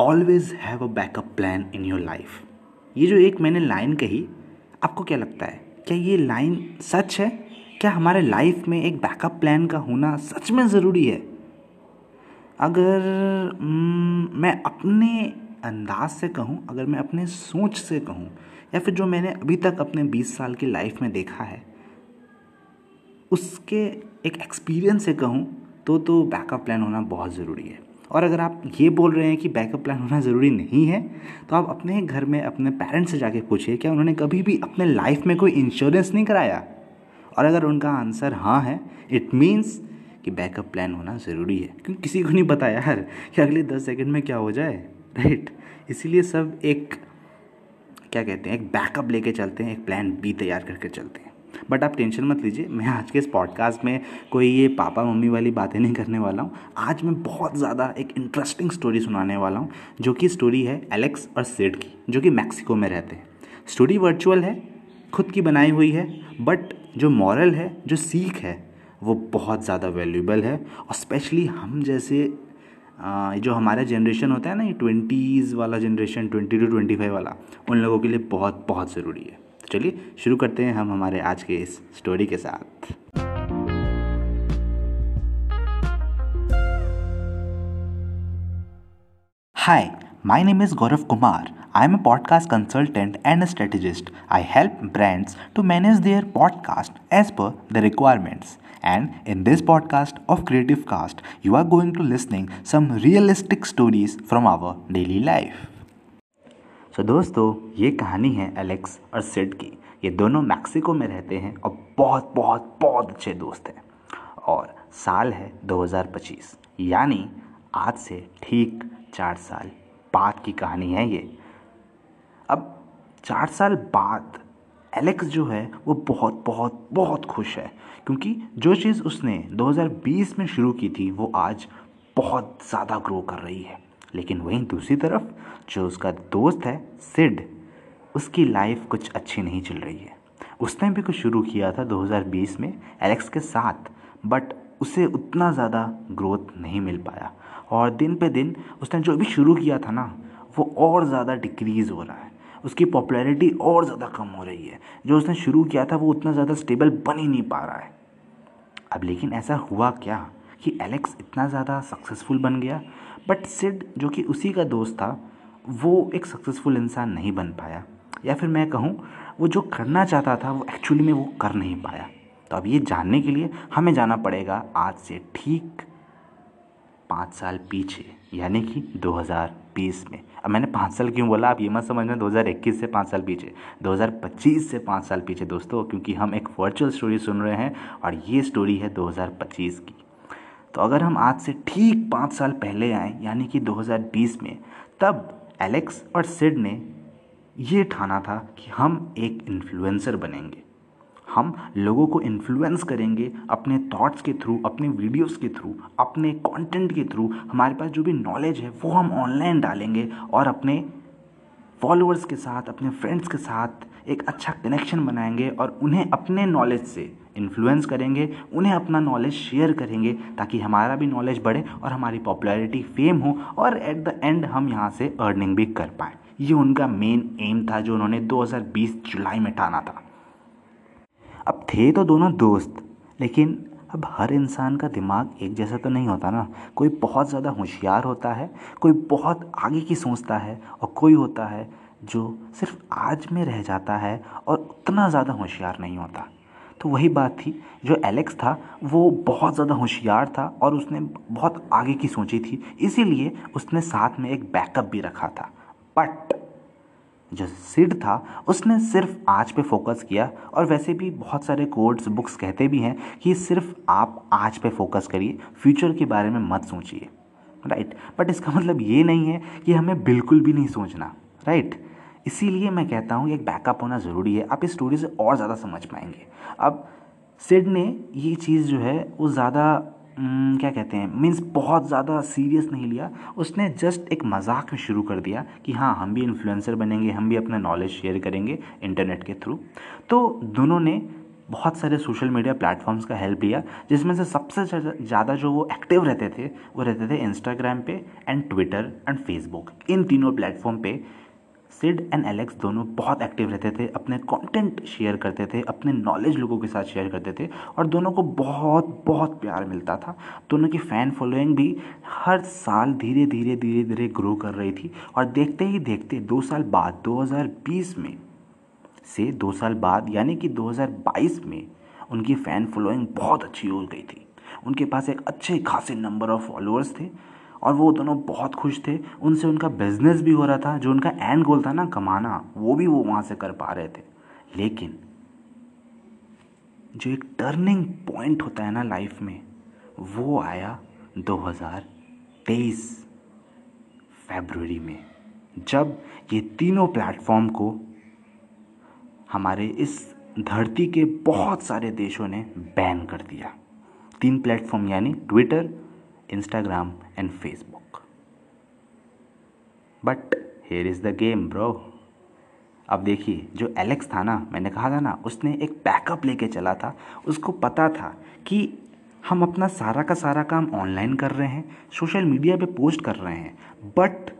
Always have a backup plan in your life ये जो एक मैंने लाइन कही, आपको क्या लगता है? क्या ये लाइन सच है? क्या हमारे लाइफ में एक बैकअप प्लान का होना सच में ज़रूरी है? अगर मैं अपने अंदाज से कहूँ, अगर मैं अपने सोच से कहूँ, या फिर जो मैंने अभी तक अपने 20 साल की लाइफ में देखा है, उसके एक एक्सपीरियंस से कहूँ तो तो बैकअप प्लान होना बहुत ज़रूरी है। और अगर आप ये बोल रहे हैं कि बैकअप प्लान होना ज़रूरी नहीं है तो आप अपने घर में अपने पेरेंट्स से जाके पूछिए, क्या उन्होंने कभी भी अपने लाइफ में कोई इंश्योरेंस नहीं कराया? और अगर उनका आंसर हाँ है इट मीन्स कि बैकअप प्लान होना ज़रूरी है। क्योंकि किसी को नहीं पता यार कि अगले दस सेकेंड में क्या हो जाए राइट इसीलिए सब एक, क्या कहते हैं, एक बैकअप लेके चलते हैं, एक प्लान बी तैयार करके चलते हैं। बट आप टेंशन मत लीजिए। मैं आज के इस पॉडकास्ट में कोई ये पापा मम्मी वाली बातें नहीं करने वाला हूँ। आज मैं बहुत ज़्यादा एक इंटरेस्टिंग स्टोरी सुनाने वाला हूँ, जो कि स्टोरी है एलेक्स और सेड की, जो कि मैक्सिको में रहते हैं। स्टोरी वर्चुअल है, खुद की बनाई हुई है बट जो मॉरल है, जो सीख है, वो बहुत ज़्यादा वैल्यूबल है। और स्पेशली हम जैसे जो हमारा जनरेशन होता है ना, ये ट्वेंटीज़ वाला generation twenty two twenty five वाला, उन लोगों के लिए बहुत बहुत ज़रूरी है। चलिए शुरू करते हैं हम हमारे आज के इस स्टोरी के साथ। Hi my name is Gaurav Kumar I am a podcast consultant and a strategist I help brands to manage their podcast as per the requirements and in this podcast of Creative Cast you are going to listening some realistic stories from our daily life So दोस्तों, ये कहानी है Alex और सिड की। ये दोनों Mexico में रहते हैं और बहुत बहुत बहुत अच्छे दोस्त हैं। और साल है 2025 यानी आज से ठीक चार साल बाद की कहानी है ये। अब चार साल बाद एलेक्स जो है, वो बहुत बहुत बहुत खुश है। क्योंकि जो चीज़ उसने 2020 में शुरू की थी, वो आज बहुत ज़्यादा ग्रो कर रही है। लेकिन वहीं दूसरी तरफ़, जो उसका दोस्त है, सिड, उसकी लाइफ कुछ अच्छी नहीं चल रही है। उसने भी कुछ शुरू किया था 2020 में एलेक्स के साथ बट उसे उतना ज़्यादा ग्रोथ नहीं मिल पाया। और दिन पे दिन उसने जो भी शुरू किया था ना, वो और ज़्यादा डिक्रीज़ हो रहा है। उसकी पॉपुलैरिटी और ज़्यादा कम हो रही है। जो उसने शुरू किया था, वो उतना ज़्यादा स्टेबल बन ही नहीं पा रहा है। अब लेकिन ऐसा हुआ क्या? कि एलेक्स इतना ज़्यादा सक्सेसफुल बन गया बट सिड जो कि उसी का दोस्त था, वो एक सक्सेसफुल इंसान नहीं बन पाया। या फिर मैं कहूँ, वो जो करना चाहता था, वो एक्चुअली में वो कर नहीं पाया। तो अब ये जानने के लिए हमें जाना पड़ेगा आज से ठीक पाँच साल पीछे, यानी कि 2020 में। अब मैंने पाँच साल क्यों बोला? आप ये मत समझना 2021 से पाँच साल पीछे 2025 से पाँच साल पीछे दोस्तों, क्योंकि हम एक वर्चुअल स्टोरी सुन रहे हैं, और ये स्टोरी है 2025 की। तो अगर हम आज से ठीक पाँच साल पहले आए, यानी कि 2020 में, तब एलेक्स और सिड ने ये ठाना था कि हम एक इन्फ्लुएंसर बनेंगे। हम लोगों को इन्फ्लुएंस करेंगे अपने थॉट्स के थ्रू अपने वीडियोस के थ्रू अपने कंटेंट के थ्रू हमारे पास जो भी नॉलेज है, वो हम ऑनलाइन डालेंगे और अपने फॉलोअर्स के साथ, अपने फ्रेंड्स के साथ एक अच्छा कनेक्शन बनाएँगे और उन्हें अपने नॉलेज से इन्फ्लुएंस करेंगे, उन्हें अपना नॉलेज शेयर करेंगे ताकि हमारा भी नॉलेज बढ़े और हमारी पॉपुलैरिटी फेम हो और एट द एंड हम यहाँ से अर्निंग भी कर पाएँ। ये उनका मेन एम था जो उन्होंने 2020 जुलाई में ठाना था। अब थे तो दोनों दोस्त, लेकिन अब हर इंसान का दिमाग एक जैसा तो नहीं होता ना। कोई बहुत ज़्यादा होशियार होता है, कोई बहुत आगे की सोचता है और कोई होता है जो सिर्फ़ आज में रह जाता है और उतना ज़्यादा होशियार नहीं होता। तो वही बात थी, जो एलेक्स था, वो बहुत ज़्यादा होशियार था और उसने बहुत आगे की सोची थी। इसीलिए उसने साथ में एक बैकअप भी रखा था। बट जो सिड था, उसने सिर्फ़ आज पे फोकस किया और वैसे भी बहुत सारे कोड्स, बुक्स कहते भी हैं कि सिर्फ़ आप आज पे फोकस करिए, फ्यूचर के बारे में मत सोचिए। राइट? बट इसका मतलब ये नहीं है कि हमें बिल्कुल भी नहीं सोचना। राइट? इसीलिए मैं कहता हूँ एक बैकअप होना ज़रूरी है। आप इस स्टोरी से और ज़्यादा समझ पाएँगे। अब सिड ने ये चीज़ जो है, वो ज़्यादा क्या कहते हैं मीन्स बहुत ज़्यादा सीरियस नहीं लिया। उसने जस्ट एक मज़ाक में शुरू कर दिया कि हाँ हम भी इन्फ्लुएंसर बनेंगे, हम भी अपना नॉलेज शेयर करेंगे इंटरनेट के थ्रू तो दोनों ने बहुत सारे सोशल मीडिया प्लेटफॉर्म्स का हेल्प लिया, जिसमें से सबसे ज़्यादा जो वो एक्टिव रहते थे, वो रहते थे इंस्टाग्राम पे एंड ट्विटर एंड फेसबुक इन तीनों प्लेटफॉर्म पे सिड एंड एलेक्स दोनों बहुत एक्टिव रहते थे, अपने कंटेंट शेयर करते थे, अपने नॉलेज लोगों के साथ शेयर करते थे और दोनों को बहुत बहुत प्यार मिलता था। दोनों की फ़ैन फॉलोइंग भी हर साल धीरे धीरे धीरे धीरे ग्रो कर रही थी और देखते ही देखते दो साल बाद 2020 में से दो साल बाद, यानी कि 2022 में उनकी फ़ैन फॉलोइंग बहुत अच्छी हो गई थी। उनके पास एक अच्छे खासे नंबर ऑफ़ फॉलोअर्स थे। और वो दोनों बहुत खुश थे। उनसे उनका बिज़नेस भी हो रहा था, जो उनका एंड गोल था ना, कमाना, वो भी वो वहाँ से कर पा रहे थे। लेकिन जो एक टर्निंग पॉइंट होता है ना लाइफ में, वो आया 2023 फरवरी में, जब ये तीनों प्लेटफॉर्म को हमारे इस धरती के बहुत सारे देशों ने बैन कर दिया। तीन प्लेटफॉर्म यानी Twitter Instagram and Facebook but here is the game bro अब देखिए, जो एलेक्स था ना, मैंने कहा था ना, उसने एक बैकअप लेके चला था। उसको पता था कि हम अपना सारा का सारा काम ऑनलाइन कर रहे हैं सोशल मीडिया पे पोस्ट कर रहे हैं। बट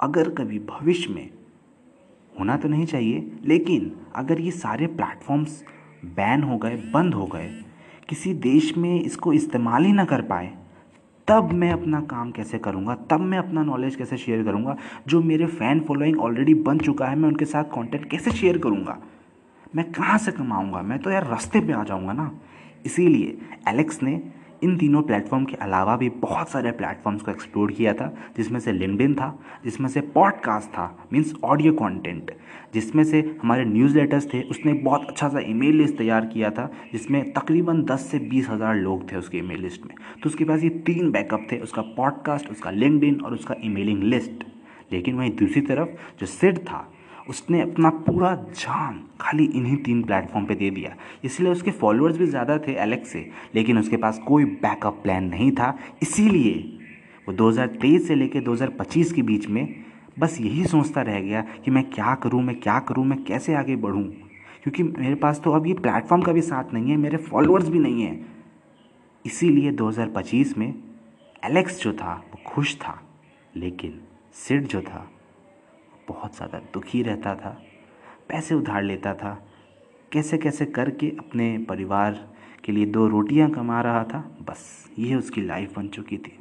अगर कभी भविष्य में होना तो नहीं चाहिए, लेकिन अगर ये सारे प्लेटफॉर्म्स बैन हो गए, बंद हो गए, किसी देश में इसको इस्तेमाल ही ना कर पाए तब मैं अपना काम कैसे करूँगा? तब मैं अपना नॉलेज कैसे शेयर करूँगा? जो मेरे फ़ैन फॉलोइंग ऑलरेडी बन चुका है, मैं उनके साथ कंटेंट कैसे शेयर करूँगा? मैं कहाँ से कमाऊँगा? मैं तो यार रास्ते पर आ जाऊँगा ना। इसीलिए एलेक्स ने इन तीनों प्लेटफॉर्म के अलावा भी बहुत सारे प्लेटफॉर्म्स को एक्सप्लोर किया था, जिसमें से लिंकडिन था, जिसमें से पॉडकास्ट था मीन्स ऑडियो कंटेंट जिसमें से हमारे न्यूज़ लेटर्स थे, उसने बहुत अच्छा सा ईमेल लिस्ट तैयार किया था, जिसमें तकरीबन दस से बीस हज़ार लोग थे उसके ईमेल लिस्ट में। तो उसके पास ये तीन बैकअप थे, उसका पॉडकास्ट उसका लिंकडिन और उसका ईमेलिंग लिस्ट लेकिन वहीं दूसरी तरफ़ जो सिड था उसने अपना पूरा जान खाली इन्हीं तीन प्लेटफॉर्म पे दे दिया। इसलिए उसके फॉलोअर्स भी ज़्यादा थे एलेक्स से, लेकिन उसके पास कोई बैकअप प्लान नहीं था। इसीलिए वो 2023 से लेकर 2025 के बीच में बस यही सोचता रह गया कि मैं क्या करूँ, मैं क्या करूँ, मैं कैसे आगे बढ़ूँ। क्योंकि मेरे पास तो अब ये प्लेटफॉर्म का भी साथ नहीं है, मेरे फॉलोअर्स भी नहीं हैं। इसीलिए 2025 में एलेक्स जो था, वो खुश था, लेकिन सिड जो था बहुत ज़्यादा दुखी रहता था पैसे उधार लेता था कैसे कैसे करके अपने परिवार के लिए दो रोटियाँ कमा रहा था बस ये उसकी लाइफ बन चुकी थी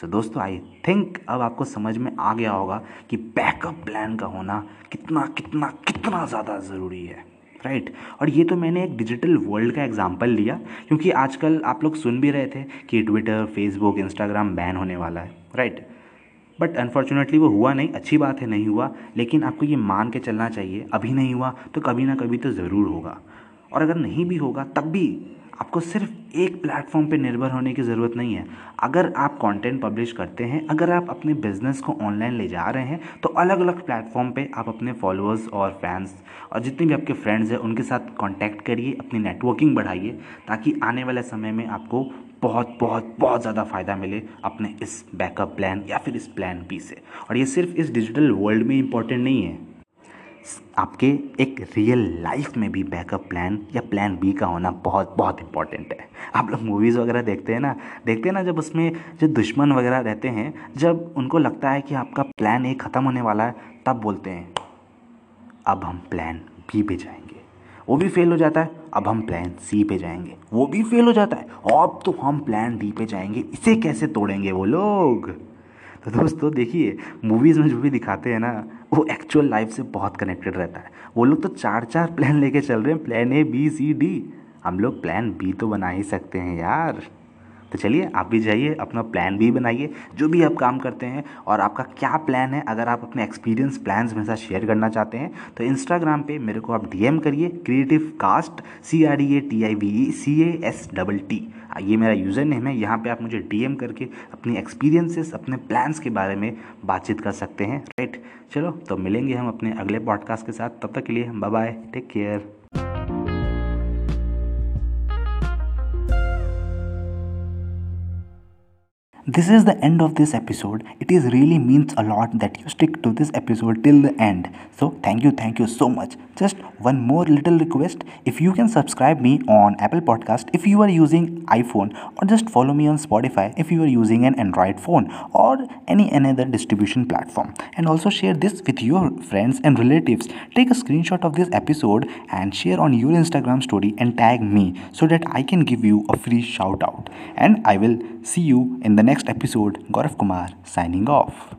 सो so, दोस्तों आई थिंक अब आपको समझ में आ गया होगा कि बैकअप प्लान का होना कितना कितना कितना ज़्यादा ज़रूरी है राइट right? और ये तो मैंने एक डिजिटल वर्ल्ड का एग्जांपल लिया क्योंकि आजकल आप लोग सुन भी रहे थे कि ट्विटर फेसबुक इंस्टाग्राम बैन होने वाला है राइट right? बट अनफॉर्चुनेटली वो हुआ नहीं, अच्छी बात है, नहीं हुआ। लेकिन आपको ये मान के चलना चाहिए, अभी नहीं हुआ तो कभी ना कभी तो ज़रूर होगा। और अगर नहीं भी होगा, तब भी आपको सिर्फ़ एक प्लेटफॉर्म पे निर्भर होने की ज़रूरत नहीं है। अगर आप कंटेंट पब्लिश करते हैं, अगर आप अपने बिज़नेस को ऑनलाइन ले जा रहे हैं तो अलग अलग प्लेटफॉर्म पे आप अपने फॉलोअर्स और फैंस और जितने भी आपके फ्रेंड्स हैं, उनके साथ कांटेक्ट करिए, अपनी नेटवर्किंग बढ़ाइए, ताकि आने वाले समय में आपको बहुत बहुत बहुत ज़्यादा फ़ायदा मिले अपने इस बैकअप प्लान या फिर इस प्लान बी से। और ये सिर्फ़ इस डिजिटल वर्ल्ड में इंपॉर्टेंट नहीं है। आपके एक रियल लाइफ में भी बैकअप प्लान या प्लान बी का होना बहुत बहुत इंपॉर्टेंट है। आप लोग मूवीज़ वगैरह देखते हैं ना? देखते हैं ना जब उसमें जो दुश्मन वगैरह रहते हैं, जब उनको लगता है कि आपका प्लान ए ख़त्म होने वाला है, तब बोलते हैं, अब हम प्लान बी पे जाएँगे। वो भी फेल हो जाता है। अब हम प्लान सी पे जाएँगे। वो भी फेल हो जाता है। अब तो हम प्लान डी पे जाएँगे। इसे कैसे तोड़ेंगे वो लोग? तो दोस्तों, देखिए मूवीज़ में जो भी दिखाते हैं ना, वो एक्चुअल लाइफ से बहुत कनेक्टेड रहता है। वो लोग तो चार चार प्लान लेके चल रहे हैं। Plan A B C D हम लोग प्लान बी तो बना ही सकते हैं यार। तो चलिए आप भी जाइए, अपना प्लान भी बनाइए, जो भी आप काम करते हैं और आपका क्या प्लान है, अगर आप अपने एक्सपीरियंस प्लान्स मेरे साथ शेयर करना चाहते हैं तो इंस्टाग्राम पे मेरे को आप डीएम करिए Creative Cast C R D A T I V E C A S double T ये मेरा यूज़र नेम है, यहाँ पे आप मुझे डीएम करके अपनी एक्सपीरियंसेस अपने प्लान्स के बारे में बातचीत कर सकते हैं। राइट चलो तो मिलेंगे हम अपने अगले पॉडकास्ट के साथ, तब तक के लिए bye bye take care this is the end of this episode. It is really means a lot that you stick to this episode till the end. So thank you thank you so much. Just one more little request. If you can subscribe me on apple podcast if you are using iphone or just follow me on spotify if you are using an android phone or any another distribution platform. And also share this with your friends and relatives. Take a screenshot of this episode and share on your instagram story and tag me so that i can give you a free shout out. And i will see you in the next episode gaurav kumar signing off